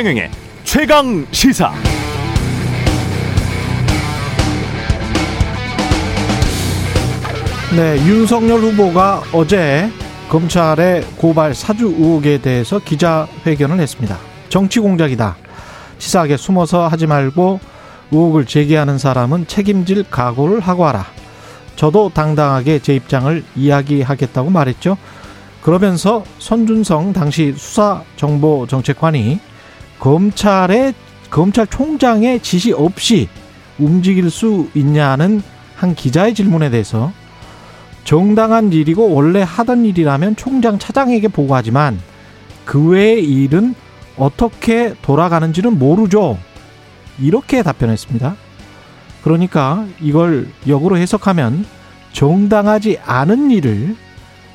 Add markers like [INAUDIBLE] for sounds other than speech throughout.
최경영의 최강 시사. 네, 윤석열 후보가 어제 검찰의 고발 사주 의혹에 대해서 기자회견을 했습니다. 정치 공작이다. 치사하게 숨어서 하지 말고 의혹을 제기하는 사람은 책임질 각오를 하고 하라. 저도 당당하게 제 입장을 이야기하겠다고 말했죠. 그러면서 손준성 당시 수사정보정책관이 검찰의 검찰총장의 지시 없이 움직일 수 있냐는 한 기자의 질문에 대해서 정당한 일이고 원래 하던 일이라면 총장 차장에게 보고하지만 그 외의 일은 어떻게 돌아가는지는 모르죠. 이렇게 답변했습니다. 그러니까 이걸 역으로 해석하면 정당하지 않은 일을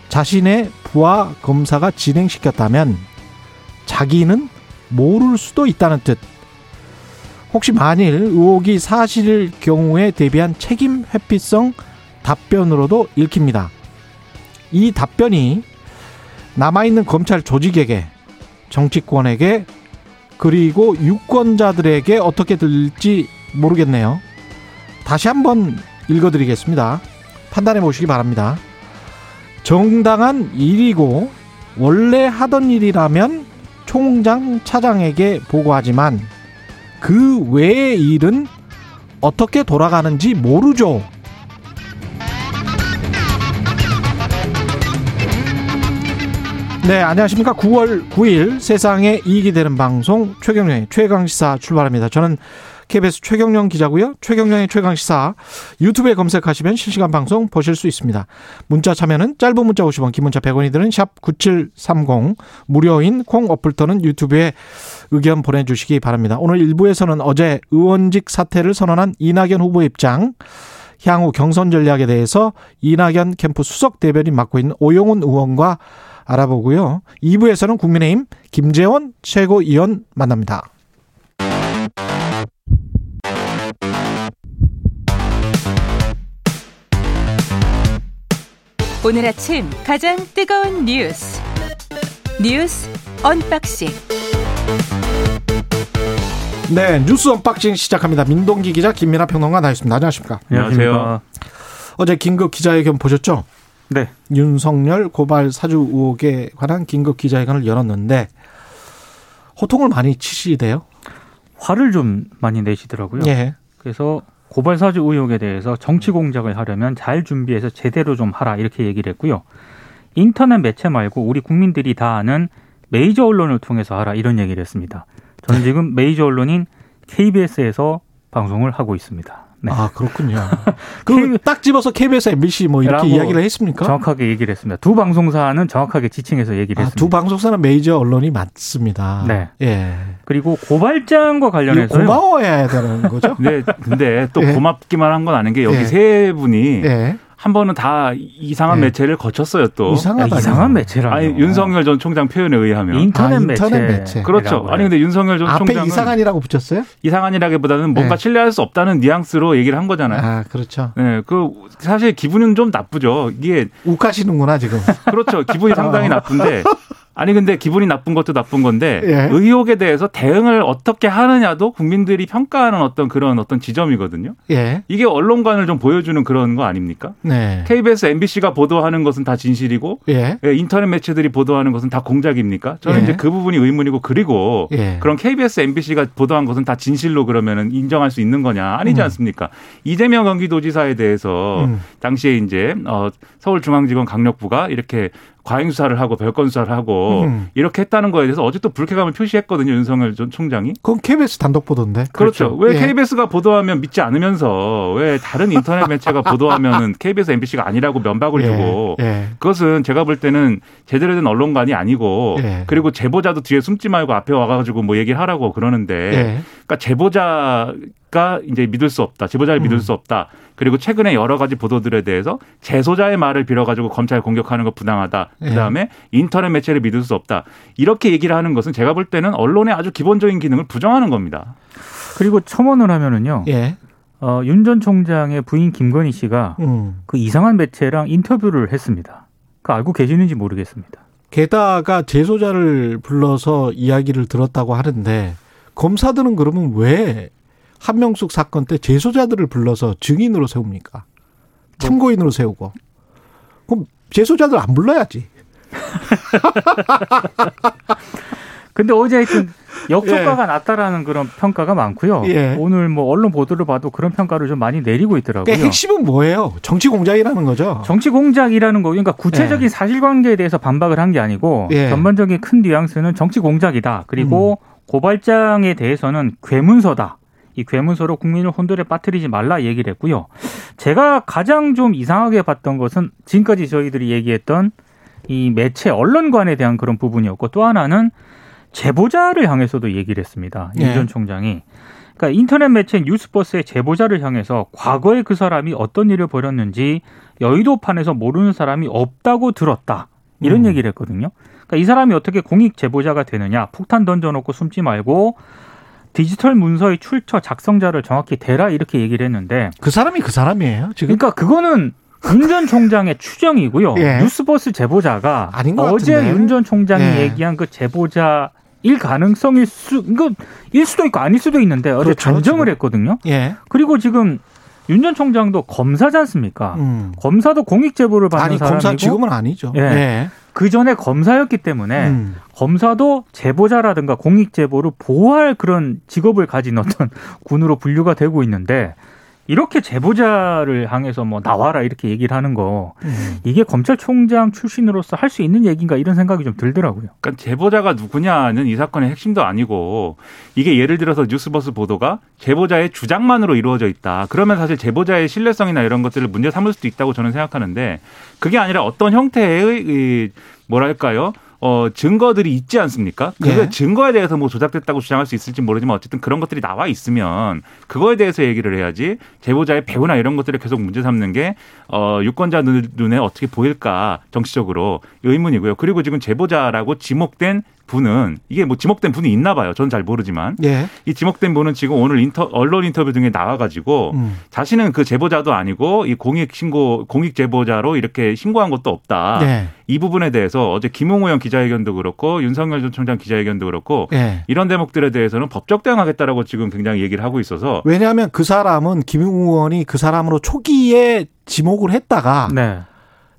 자신의 부하 검사가 진행시켰다면 자기는 모를 수도 있다는 뜻. 혹시 만일 의혹이 사실일 경우에 대비한 책임 회피성 답변으로도 읽힙니다. 이 답변이 남아있는 검찰 조직에게 정치권에게 그리고 유권자들에게 어떻게 들릴지 모르겠네요. 다시 한번 읽어드리겠습니다. 판단해 보시기 바랍니다. 정당한 일이고 원래 하던 일이라면 총장 차장에게 보고하지만 그 외의 일은 어떻게 돌아가는지 모르죠. 네, 안녕하십니까. 9월 9일 세상에 이익이 되는 방송 최경련의 최강시사 출발합니다. 저는 KBS 최경련 기자고요. 최경련의 최강 시사 유튜브에 검색하시면 실시간 방송 보실 수 있습니다. 문자 참여는 짧은 문자 50원, 긴 문자 100원이 드는 샵 9730 무료인 콩 어플 또는 유튜브에 의견 보내 주시기 바랍니다. 오늘 1부에서는 어제 의원직 사퇴를 선언한 이낙연 후보 입장 향후 경선 전략에 대해서 이낙연 캠프 수석 대변인 맡고 있는 오용훈 의원과 알아보고요. 2부에서는 국민의힘 김재원 최고위원 만납니다. 오늘 아침 가장 뜨거운 뉴스 뉴스 언박싱 네, 뉴스 unboxing 시작합니다. 민동기 기자 김민아 평론가 나와 있습니다. 안녕하십니까? 안녕하세요. 어제 긴급 기자회견 보셨죠? 네. 윤석열 고발 사주 의혹에 관한 긴급 기자회견을 열었는데 호통을 많이 치시대요. 화를 좀 많이 내시더라고요. 예. 그래서 고발 사주 의혹에 대해서 정치 공작을 하려면 잘 준비해서 제대로 좀 하라 이렇게 얘기를 했고요. 인터넷 매체 말고 우리 국민들이 다 아는 메이저 언론을 통해서 하라 이런 얘기를 했습니다. 저는 지금 메이저 언론인 KBS에서 방송을 하고 있습니다. 네. 아 그렇군요. [LAUGHS] 그딱 집어서 KBS, MBC 뭐 이렇게 이야기를 했습니까? 정확하게 얘기를 했습니다. 두 방송사는 정확하게 지칭해서 얘기를 아, 했습니다. 두 방송사는 메이저 언론이 맞습니다. 네. 예. 그리고 고발장과 관련해서 고마워해야 되는 거죠? [LAUGHS] 네, 근데 또 예. 고맙기만 한 건 아닌 게 여기 예. 세 분이 예. 한 번은 다 이상한 예. 매체를 거쳤어요 또. 이상하다. 이상한 매체라뇨. 아니 윤석열 전 총장 표현에 의하면 인터넷, 아, 매체. 인터넷 매체. 그렇죠. 아니 근데 윤석열 전 앞에 총장은 이상한이라고 붙였어요? 이상한이라기보다는 뭔가 예. 신뢰할 수 없다는 뉘앙스로 얘기를 한 거잖아요. 아 그렇죠. 네, 그 사실 기분은 좀 나쁘죠. 이게 욱하시는구나 지금. 그렇죠. 기분이 상당히 나쁜데 아니 근데 기분이 나쁜 것도 나쁜 건데 예. 의혹에 대해서 대응을 어떻게 하느냐도 국민들이 평가하는 어떤 그런 어떤 지점이거든요. 예. 이게 언론관을 좀 보여주는 그런 거 아닙니까? 네. KBS, MBC가 보도하는 것은 다 진실이고 예. 예, 인터넷 매체들이 보도하는 것은 다 공작입니까? 저는 예. 이제 그 부분이 의문이고 그리고 예. 그럼 KBS, MBC가 보도한 것은 다 진실로 그러면은 인정할 수 있는 거냐? 아니지 음. 않습니까? 이재명 경기도지사에 대해서 음. 당시에 이제 어 서울중앙지검 강력부가 이렇게 과잉 수사를 하고 별건 수사를 하고 음. 이렇게 했다는 거에 대해서 어제 또 불쾌감을 표시했거든요. 윤석열 전 총장이. 그건 KBS 단독 보도인데. 그렇죠. 왜 예. KBS가 보도하면 믿지 않으면서 왜 다른 인터넷 매체가 [LAUGHS] 보도하면은 KBS, MBC가 아니라고 면박을 주고 예. 예. 그것은 제가 볼 때는 제대로 된 언론관이 아니고 예. 그리고 제보자도 뒤에 숨지 말고 앞에 와가지고 뭐 얘기를 하라고 그러는데 예. 그러니까 제보자 가 이제 믿을 수 없다. 제보자를 믿을 음. 수 없다. 그리고 최근에 여러 가지 보도들에 대해서 재소자의 말을 빌어가지고 검찰 공격하는 거 부당하다. 예. 그다음에 인터넷 매체를 믿을 수 없다. 이렇게 얘기를 하는 것은 제가 볼 때는 언론의 아주 기본적인 기능을 부정하는 겁니다. 그리고 첨언을 하면은요. 예. 어, 윤 전 총장의 부인 김건희 씨가 음. 그 이상한 매체랑 인터뷰를 했습니다. 그 알고 계시는지 모르겠습니다. 게다가 재소자를 불러서 이야기를 들었다고 하는데 검사들은 그러면 왜 한명숙 사건 때 재소자들을 불러서 증인으로 세웁니까? 참고인으로 세우고. 그럼 재소자들 안 불러야지. [LAUGHS] 근데 어제 하여튼 역효과가 예. 났다라는 그런 평가가 많고요. 예. 오늘 뭐 언론 보도를 봐도 그런 평가를 좀 많이 내리고 있더라고요. 그러니까 핵심은 뭐예요? 정치 공작이라는 거죠. 정치 공작이라는 거 그러니까 구체적인 예. 사실관계에 대해서 반박을 한 게 아니고 예. 전반적인 큰 뉘앙스는 정치 공작이다. 그리고 음. 고발장에 대해서는 괴문서다. 이 괴문서로 국민을 혼돈에 빠뜨리지 말라 얘기를 했고요. 제가 가장 좀 이상하게 봤던 것은 지금까지 저희들이 얘기했던 이 매체 언론관에 대한 그런 부분이었고 또 하나는 제보자를 향해서도 얘기를 했습니다. 네. 윤전 총장이. 그러니까 인터넷 매체 뉴스버스의 제보자를 향해서 과거에 그 사람이 어떤 일을 벌였는지 여의도판에서 모르는 사람이 없다고 들었다. 이런 음. 얘기를 했거든요. 그러니까 이 사람이 어떻게 공익 제보자가 되느냐. 폭탄 던져놓고 숨지 말고 디지털 문서의 출처 작성자를 정확히 대라 이렇게 얘기를 했는데 그 사람이 그 사람이에요. 지금 그러니까 그거는 윤 전 총장의 추정이고요. [LAUGHS] 예. 뉴스버스 제보자가 어제 윤 전 총장이 예. 얘기한 그 제보자 일 가능성일 수 이거 일 수도 있고 아닐 수도 있는데 어제 그렇죠, 단정을 지금. 했거든요. 예. 그리고 지금 윤 전 총장도 검사지 않습니까? 음. 검사도 공익 제보를 받는 아니, 사람이고 검사 지금은 아니죠. 예. 예. 그 전에 검사였기 때문에 음. 검사도 제보자라든가 공익 제보를 보호할 그런 직업을 가진 어떤 [LAUGHS] 군으로 분류가 되고 있는데 이렇게 제보자를 향해서 뭐 나와라 이렇게 얘기를 하는 거 음. 이게 검찰총장 출신으로서 할 수 있는 얘기인가 이런 생각이 좀 들더라고요. 그러니까 제보자가 누구냐는 이 사건의 핵심도 아니고 이게 예를 들어서 뉴스버스 보도가 제보자의 주장만으로 이루어져 있다. 그러면 사실 제보자의 신뢰성이나 이런 것들을 문제 삼을 수도 있다고 저는 생각하는데 그게 아니라 어떤 형태의 이 뭐랄까요? 어, 증거들이 있지 않습니까? 그 네. 증거에 대해서 뭐 조작됐다고 주장할 수 있을지 모르지만 어쨌든 그런 것들이 나와 있으면 그거에 대해서 얘기를 해야지 제보자의 배우나 이런 것들을 계속 문제 삼는 게 어, 유권자 눈에 어떻게 보일까 정치적으로 의문이고요. 그리고 지금 제보자라고 지목된 분은 이게 뭐 지목된 분이 있나 봐요. 저는 잘 모르지만 예. 이 지목된 분은 지금 오늘 인터 언론 인터뷰 등에 나와가지고 음. 자신은 그 제보자도 아니고 이 공익 신고 공익 제보자로 이렇게 신고한 것도 없다. 네. 이 부분에 대해서 어제 김홍호 형 기자회견도 그렇고 윤석열 전 총장 기자회견도 그렇고 네. 이런 대목들에 대해서는 법적 대응하겠다라고 지금 굉장히 얘기를 하고 있어서 왜냐하면 그 사람은 김용호 의원이 그 사람으로 초기에 지목을 했다가 네.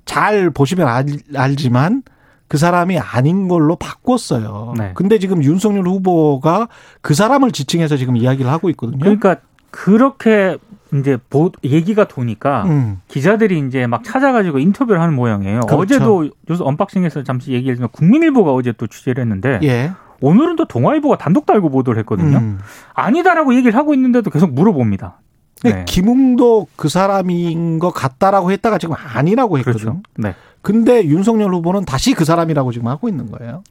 잘 보시면 알, 알지만 그 사람이 아닌 걸로 바꿨어요. 네. 근데 지금 윤석열 후보가 그 사람을 지칭해서 지금 이야기를 하고 있거든요. 그러니까 그렇게 이제 보, 얘기가 도니까 음. 기자들이 이제 막 찾아가지고 인터뷰를 하는 모양이에요. 그렇죠. 어제도 뉴스 언박싱에서 잠시 얘기했지만 국민일보가 어제 또 취재를 했는데 예. 오늘은 또 동아일보가 단독 달고 보도를 했거든요. 음. 아니다라고 얘기를 하고 있는데도 계속 물어봅니다. 네. 김웅도 그 사람인 것 같다라고 했다가 지금 아니라고 했거든요. 그렇죠. 네. 근데 윤석열 후보는 다시 그 사람이라고 지금 하고 있는 거예요.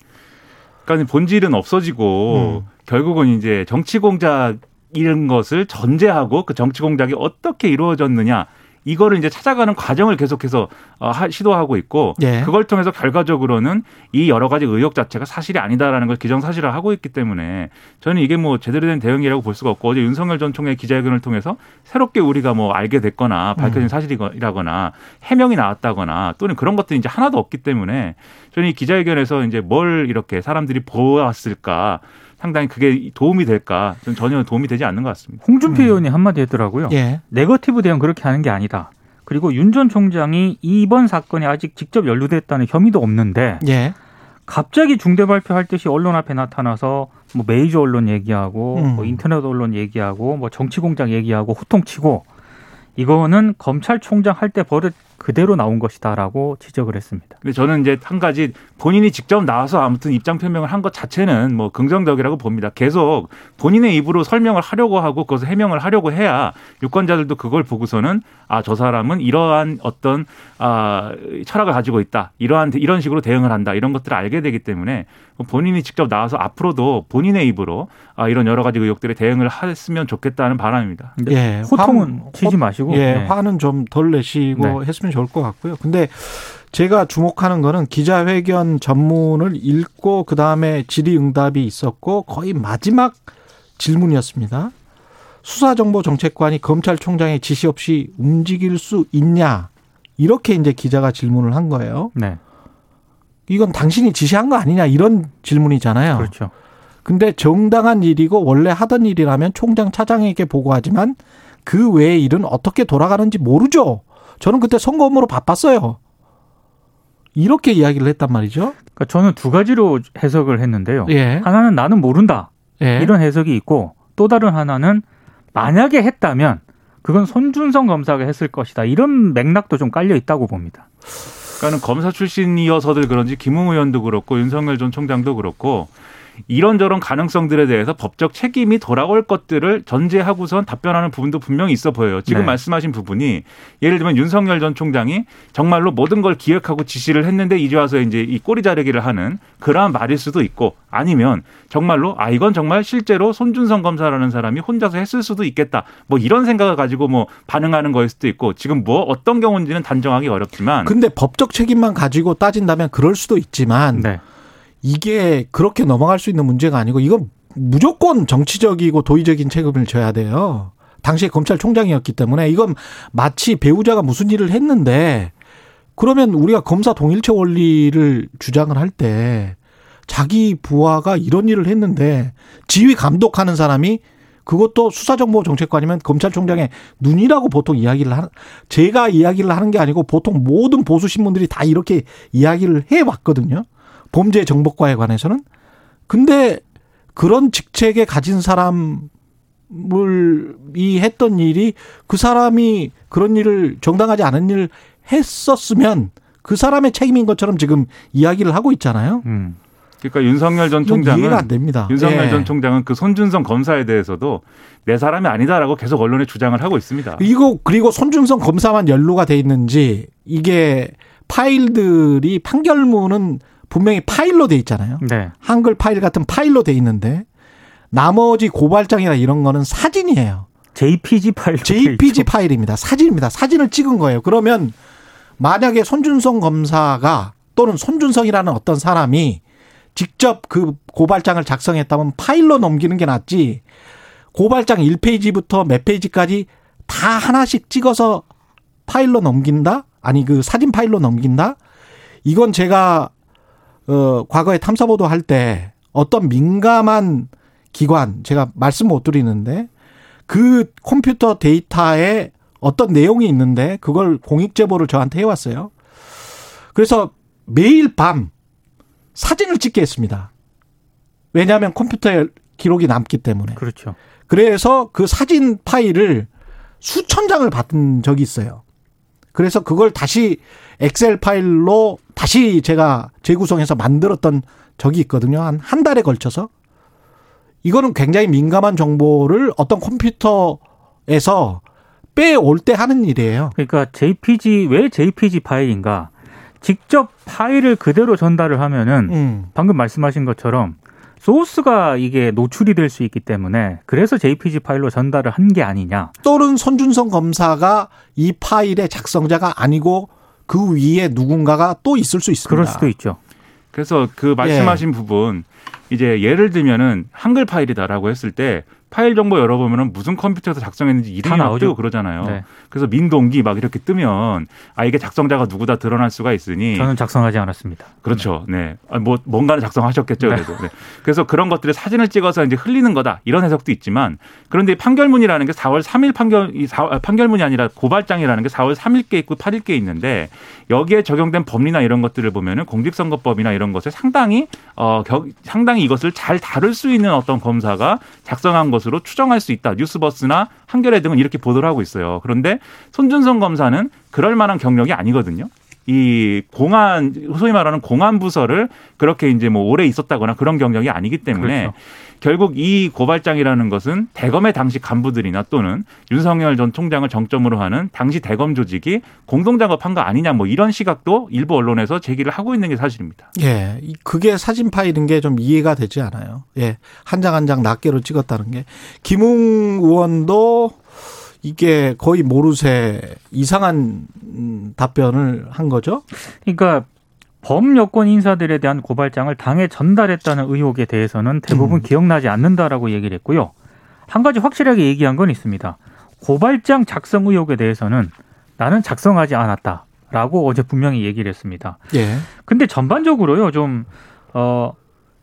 그러니까 본질은 없어지고 음. 결국은 이제 정치 공작 이런 것을 전제하고 그 정치 공작이 어떻게 이루어졌느냐 이거를 이제 찾아가는 과정을 계속해서 어, 시도하고 있고 예. 그걸 통해서 결과적으로는 이 여러 가지 의혹 자체가 사실이 아니다라는 걸 기정사실을 하고 있기 때문에 저는 이게 뭐 제대로 된 대응이라고 볼 수가 없고 어제 윤석열 전 총리 기자회견을 통해서 새롭게 우리가 뭐 알게 됐거나 밝혀진 음. 사실이라거나 해명이 나왔다거나 또는 그런 것들이 이제 하나도 없기 때문에 저는 이 기자회견에서 이제 뭘 이렇게 사람들이 보았을까 상당히 그게 도움이 될까? 저는 전혀 도움이 되지 않는 것 같습니다. 홍준표 음. 의원이 한마디 했더라고요. 예. 네거티브 대응 그렇게 하는 게 아니다. 그리고 윤 전 총장이 이번 사건에 아직 직접 연루됐다는 혐의도 없는데 예. 갑자기 중대 발표할 듯이 언론 앞에 나타나서 뭐 메이저 언론 얘기하고 음. 뭐 인터넷 언론 얘기하고 뭐 정치 공장 얘기하고 호통치고 이거는 검찰총장 할 때 버릇 그대로 나온 것이다라고 지적을 했습니다. 근데 저는 이제 한 가지 본인이 직접 나와서 아무튼 입장 표명을 한 것 자체는 뭐 긍정적이라고 봅니다. 계속 본인의 입으로 설명을 하려고 하고 그것을 해명을 하려고 해야 유권자들도 그걸 보고서는 아 저 사람은 이러한 어떤 아 철학을 가지고 있다. 이러한 이런 식으로 대응을 한다. 이런 것들을 알게 되기 때문에 본인이 직접 나와서 앞으로도 본인의 입으로 아 이런 여러 가지 의혹들에 대응을 했으면 좋겠다는 바람입니다. 예, 호통은 치지 마시고 예, 네. 화는 좀 덜 내시고 네. 했으면 좋을 것 같고요. 근데 제가 주목하는 거는 기자회견 전문을 읽고 그 다음에 질의응답이 있었고 거의 마지막 질문이었습니다. 수사정보정책관이 검찰총장의 지시 없이 움직일 수 있냐 이렇게 이제 기자가 질문을 한 거예요. 네. 이건 당신이 지시한 거 아니냐 이런 질문이잖아요. 그렇죠. 근데 정당한 일이고 원래 하던 일이라면 총장 차장에게 보고하지만 그 외의 일은 어떻게 돌아가는지 모르죠. 저는 그때 선거 업무로 바빴어요. 이렇게 이야기를 했단 말이죠. 그러니까 저는 두 가지로 해석을 했는데요. 예. 하나는 나는 모른다. 예. 이런 해석이 있고 또 다른 하나는 만약에 했다면 그건 손준성 검사가 했을 것이다. 이런 맥락도 좀 깔려 있다고 봅니다. 그러니까는 검사 출신이어서들 그런지 김웅 의원도 그렇고 윤석열 전 총장도 그렇고 이런저런 가능성들에 대해서 법적 책임이 돌아올 것들을 전제하고선 답변하는 부분도 분명히 있어 보여요. 지금 네. 말씀하신 부분이 예를 들면 윤석열 전 총장이 정말로 모든 걸 기획하고 지시를 했는데 이제 와서 이제 이 꼬리 자르기를 하는 그러한 말일 수도 있고 아니면 정말로 아 이건 정말 실제로 손준성 검사라는 사람이 혼자서 했을 수도 있겠다. 뭐 이런 생각을 가지고 뭐 반응하는 거일 수도 있고 지금 뭐 어떤 경우인지는 단정하기 어렵지만 근데 법적 책임만 가지고 따진다면 그럴 수도 있지만 네. 이게 그렇게 넘어갈 수 있는 문제가 아니고 이건 무조건 정치적이고 도의적인 책임을 져야 돼요. 당시에 검찰총장이었기 때문에 이건 마치 배우자가 무슨 일을 했는데 그러면 우리가 검사 동일체 원리를 주장을 할 때 자기 부하가 이런 일을 했는데 지휘 감독하는 사람이 그것도 수사정보정책관이면 검찰총장의 눈이라고 보통 이야기를 하는 제가 이야기를 하는 게 아니고 보통 모든 보수 신문들이 다 이렇게 이야기를 해 왔거든요. 범죄 정보과에 관해서는 근데 그런 직책에 가진 사람을 이 했던 일이 그 사람이 그런 일을 정당하지 않은 일을 했었으면 그 사람의 책임인 것처럼 지금 이야기를 하고 있잖아요. 음. 그러니까 윤석열 전 총장은 이해가 안 됩니다. 윤석열 예. 전 총장은 그 손준성 검사에 대해서도 내 사람이 아니다라고 계속 언론에 주장을 하고 있습니다. 이거 그리고 손준성 검사만 연루가 돼 있는지 이게 파일들이 판결문은 분명히 파일로 돼 있잖아요. 네. 한글 파일 같은 파일로 돼 있는데 나머지 고발장이나 이런 거는 사진이에요. JPG 파일. JPG 파일입니다. 사진입니다. 사진을 찍은 거예요. 그러면 만약에 손준성 검사가 또는 손준성이라는 어떤 사람이 직접 그 고발장을 작성했다면 파일로 넘기는 게 낫지. 고발장 1페이지부터 몇 페이지까지 다 하나씩 찍어서 파일로 넘긴다? 아니 그 사진 파일로 넘긴다? 이건 제가 어 과거에 탐사 보도 할 때 어떤 민감한 기관 제가 말씀 못 드리는데 그 컴퓨터 데이터에 어떤 내용이 있는데 그걸 공익 제보를 저한테 해왔어요. 그래서 매일 밤 사진을 찍게 했습니다. 왜냐하면 컴퓨터에 기록이 남기 때문에. 그렇죠. 그래서 그 사진 파일을 수천 장을 받은 적이 있어요. 그래서 그걸 다시 엑셀 파일로 다시 제가 재구성해서 만들었던 적이 있거든요. 한 한 달에 걸쳐서. 이거는 굉장히 민감한 정보를 어떤 컴퓨터에서 빼올 때 하는 일이에요. 그러니까 JPG 왜 JPG 파일인가? 직접 파일을 그대로 전달을 하면은 음. 방금 말씀하신 것처럼 소스가 이게 노출이 될 수 있기 때문에 그래서 JPG 파일로 전달을 한 게 아니냐. 또는 손준성 검사가 이 파일의 작성자가 아니고 그 위에 누군가가 또 있을 수 있습니다. 그럴 수도 있죠. 그래서 그 말씀하신 부분 이제 예를 들면은 한글 파일이다라고 했을 때 파일 정보 열어보면은 무슨 컴퓨터에서 작성했는지 이름이 나오죠. 뜨고 그러잖아요. 네. 그래서 민동기 막 이렇게 뜨면 아 이게 작성자가 누구다 드러날 수가 있으니 저는 작성하지 않았습니다. 그렇죠. 네. 아, 뭐 뭔가는 작성하셨겠죠. 네. 그래도. 네. 그래서 그런 것들을 사진을 찍어서 이제 흘리는 거다. 이런 해석도 있지만 그런데 판결문이라는 게 4월 3일 판결 이 4, 아, 판결문이 아니라 고발장이라는 게 4월 3일께 있고 8일께 있는데 여기에 적용된 법리나 이런 것들을 보면은 공직선거법이나 이런 것을 상당히 어 겨, 상당히 이것을 잘 다룰 수 있는 어떤 검사가 작성한 것 으로 추정할 수 있다. 뉴스버스나 한겨레 등은 이렇게 보도를 하고 있어요. 그런데 손준성 검사는 그럴 만한 경력이 아니거든요. 이 공안 소위 말하는 공안 부서를 그렇게 이제 뭐 오래 있었다거나 그런 경력이 아니기 때문에 그렇죠. 결국 이 고발장이라는 것은 대검의 당시 간부들이나 또는 윤석열 전 총장을 정점으로 하는 당시 대검 조직이 공동 작업한 거 아니냐 뭐 이런 시각도 일부 언론에서 제기를 하고 있는 게 사실입니다. 예, 이- 그게 사진 파일인 게 좀 이해가 되지 않아요. 예, 한 장 한 장 낱개로 찍었다는 게 김웅 의원도 이게 거의 모르쇠 이상한 음, 답변을 한 거죠. 그러니까 범여권 인사들에 대한 고발장을 당에 전달했다는 의혹에 대해서는 대부분 음. 기억나지 않는다라고 얘기를 했고요. 한 가지 확실하게 얘기한 건 있습니다. 고발장 작성 의혹에 대해서는 나는 작성하지 않았다. 라고 어제 분명히 얘기를 했습니다. 예. 근데 전반적으로요, 좀, 어,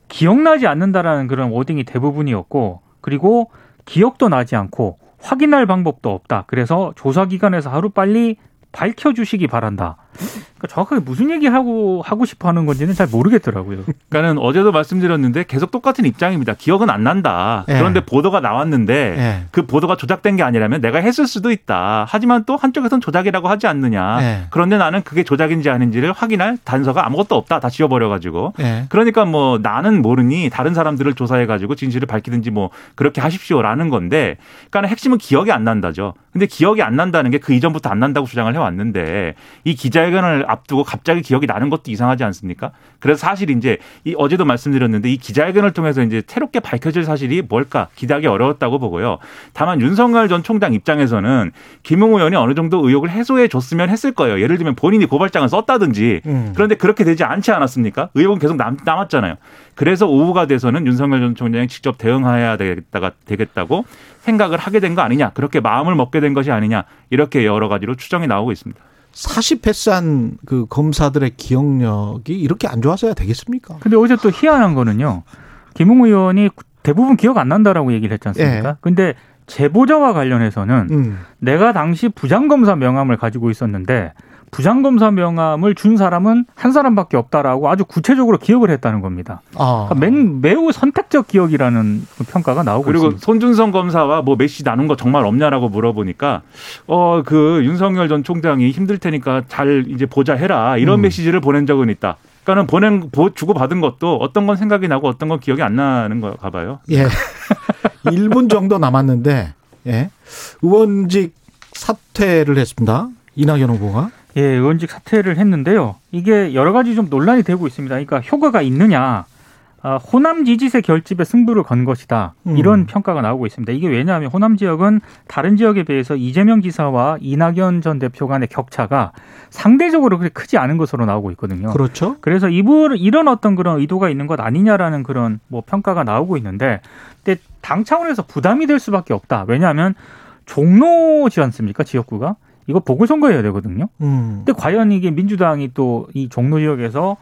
기억나지 않는다라는 그런 워딩이 대부분이었고, 그리고 기억도 나지 않고, 확인할 방법도 없다. 그래서 조사기관에서 하루 빨리 밝혀주시기 바란다. 그러니까 정확하게 무슨 얘기 하고 하고 싶어 하는 건지는 잘 모르겠더라고요. 그러니까는 어제도 말씀드렸는데 계속 똑같은 입장입니다. 기억은 안 난다. 예. 그런데 보도가 나왔는데 예. 그 보도가 조작된 게 아니라면 내가 했을 수도 있다. 하지만 또 한쪽에선 조작이라고 하지 않느냐. 예. 그런데 나는 그게 조작인지 아닌지를 확인할 단서가 아무것도 없다. 다 지워버려 가지고. 예. 그러니까 뭐 나는 모르니 다른 사람들을 조사해 가지고 진실을 밝히든지 뭐 그렇게 하십시오라는 건데, 그러니까 핵심은 기억이 안 난다죠. 근데 기억이 안 난다는 게 그 이전부터 안 난다고 주장을 해 왔는데 이 기자 회견을 앞두고 갑자기 기억이 나는 것도 이상하지 않습니까? 그래서 사실 이제 이 어제도 말씀드렸는데 이 기자회견을 통해서 이제 새롭게 밝혀질 사실이 뭘까 기대하기 어려웠다고 보고요. 다만 윤석열 전 총장 입장에서는 김웅 의원이 어느 정도 의혹을 해소해 줬으면 했을 거예요. 예를 들면 본인이 고발장을 썼다든지 음. 그런데 그렇게 되지 않지 않았습니까? 의혹은 계속 남, 남았잖아요. 그래서 오후가 돼서는 윤석열 전 총장이 직접 대응해야 되겠다가 되겠다고 생각을 하게 된 거 아니냐, 그렇게 마음을 먹게 된 것이 아니냐 이렇게 여러 가지로 추정이 나오고 있습니다. 사시 패스한 그 검사들의 기억력이 이렇게 안 좋아서야 되겠습니까? 근데 어제 또 희한한 거는요. 김웅 의원이 대부분 기억 안 난다라고 얘기를 했지 않습니까? 예. 근데 제보자와 관련해서는 음. 내가 당시 부장검사 명함을 가지고 있었는데 부장검사 명함을 준 사람은 한 사람밖에 없다라고 아주 구체적으로 기억을 했다는 겁니다. 아. 그러니까 맹- 매우 선택적 기억이라는 평가가 나오고 그리고 있습니다. 손준성 검사와 뭐 메시 나눈 거 정말 없냐라고 물어보니까 어 그 윤석열 전 총장이 힘들 테니까 잘 이제 보자 해라 이런 음. 메시지를 보낸 적은 있다. 그러니까는 보낸 주고 받은 것도 어떤 건 생각이 나고 어떤 건 기억이 안 나는 거가 봐요. 예. [LAUGHS] 1분 정도 남았는데, 예. 의원직 사퇴를 했습니다. 이낙연 후보가. 예, 의원직 사퇴를 했는데요. 이게 여러 가지 좀 논란이 되고 있습니다. 그러니까 효과가 있느냐, 아, 호남 지지세 결집에 승부를 건 것이다. 음. 이런 평가가 나오고 있습니다. 이게 왜냐하면 호남 지역은 다른 지역에 비해서 이재명 지사와 이낙연 전 대표 간의 격차가 상대적으로 그렇게 크지 않은 것으로 나오고 있거든요. 그렇죠. 그래서 이분 이런 어떤 그런 의도가 있는 것 아니냐라는 그런 뭐 평가가 나오고 있는데, 근데 당 차원에서 부담이 될 수밖에 없다. 왜냐하면 종로지 않습니까 지역구가 이거 보궐선거 해야 되거든요. 음. 근데 과연 이게 민주당이 또 이 종로 지역에서 어,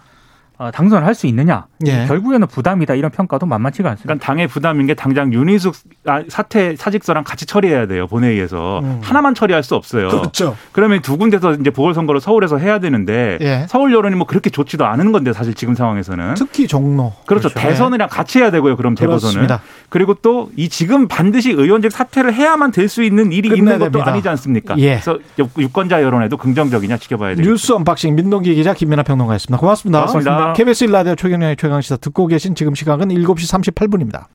당선을 할 수 있느냐? 예. 결국에는 부담이다 이런 평가도 만만치가 않습니다. 그러니까 당의 부담인 게 당장 윤희숙 아, 사퇴 사직서랑 같이 처리해야 돼요 본회의에서 음. 하나만 처리할 수 없어요. 그렇죠. 그러면 두 군데서 이제 보궐선거를 서울에서 해야 되는데 예. 서울 여론이 뭐 그렇게 좋지도 않은 건데 사실 지금 상황에서는 특히 종로. 그렇죠. 그렇죠. 대선이랑 같이 해야 되고요. 그럼. 그렇습니다. 그리고 또 이 지금 반드시 의원직 사퇴를 해야만 될 수 있는 일이 있는 것도 됩니다. 아니지 않습니까? 예. 그래서 유권자 여론에도 긍정적이냐 지켜봐야 되겠죠. 뉴스 unboxing 민동기 기자 김민아 평론가였습니다. 고맙습니다. 고맙습니다. KBS 일라디오 최경영의 최강시사 듣고 계신 지금 시각은 7시 38분입니다.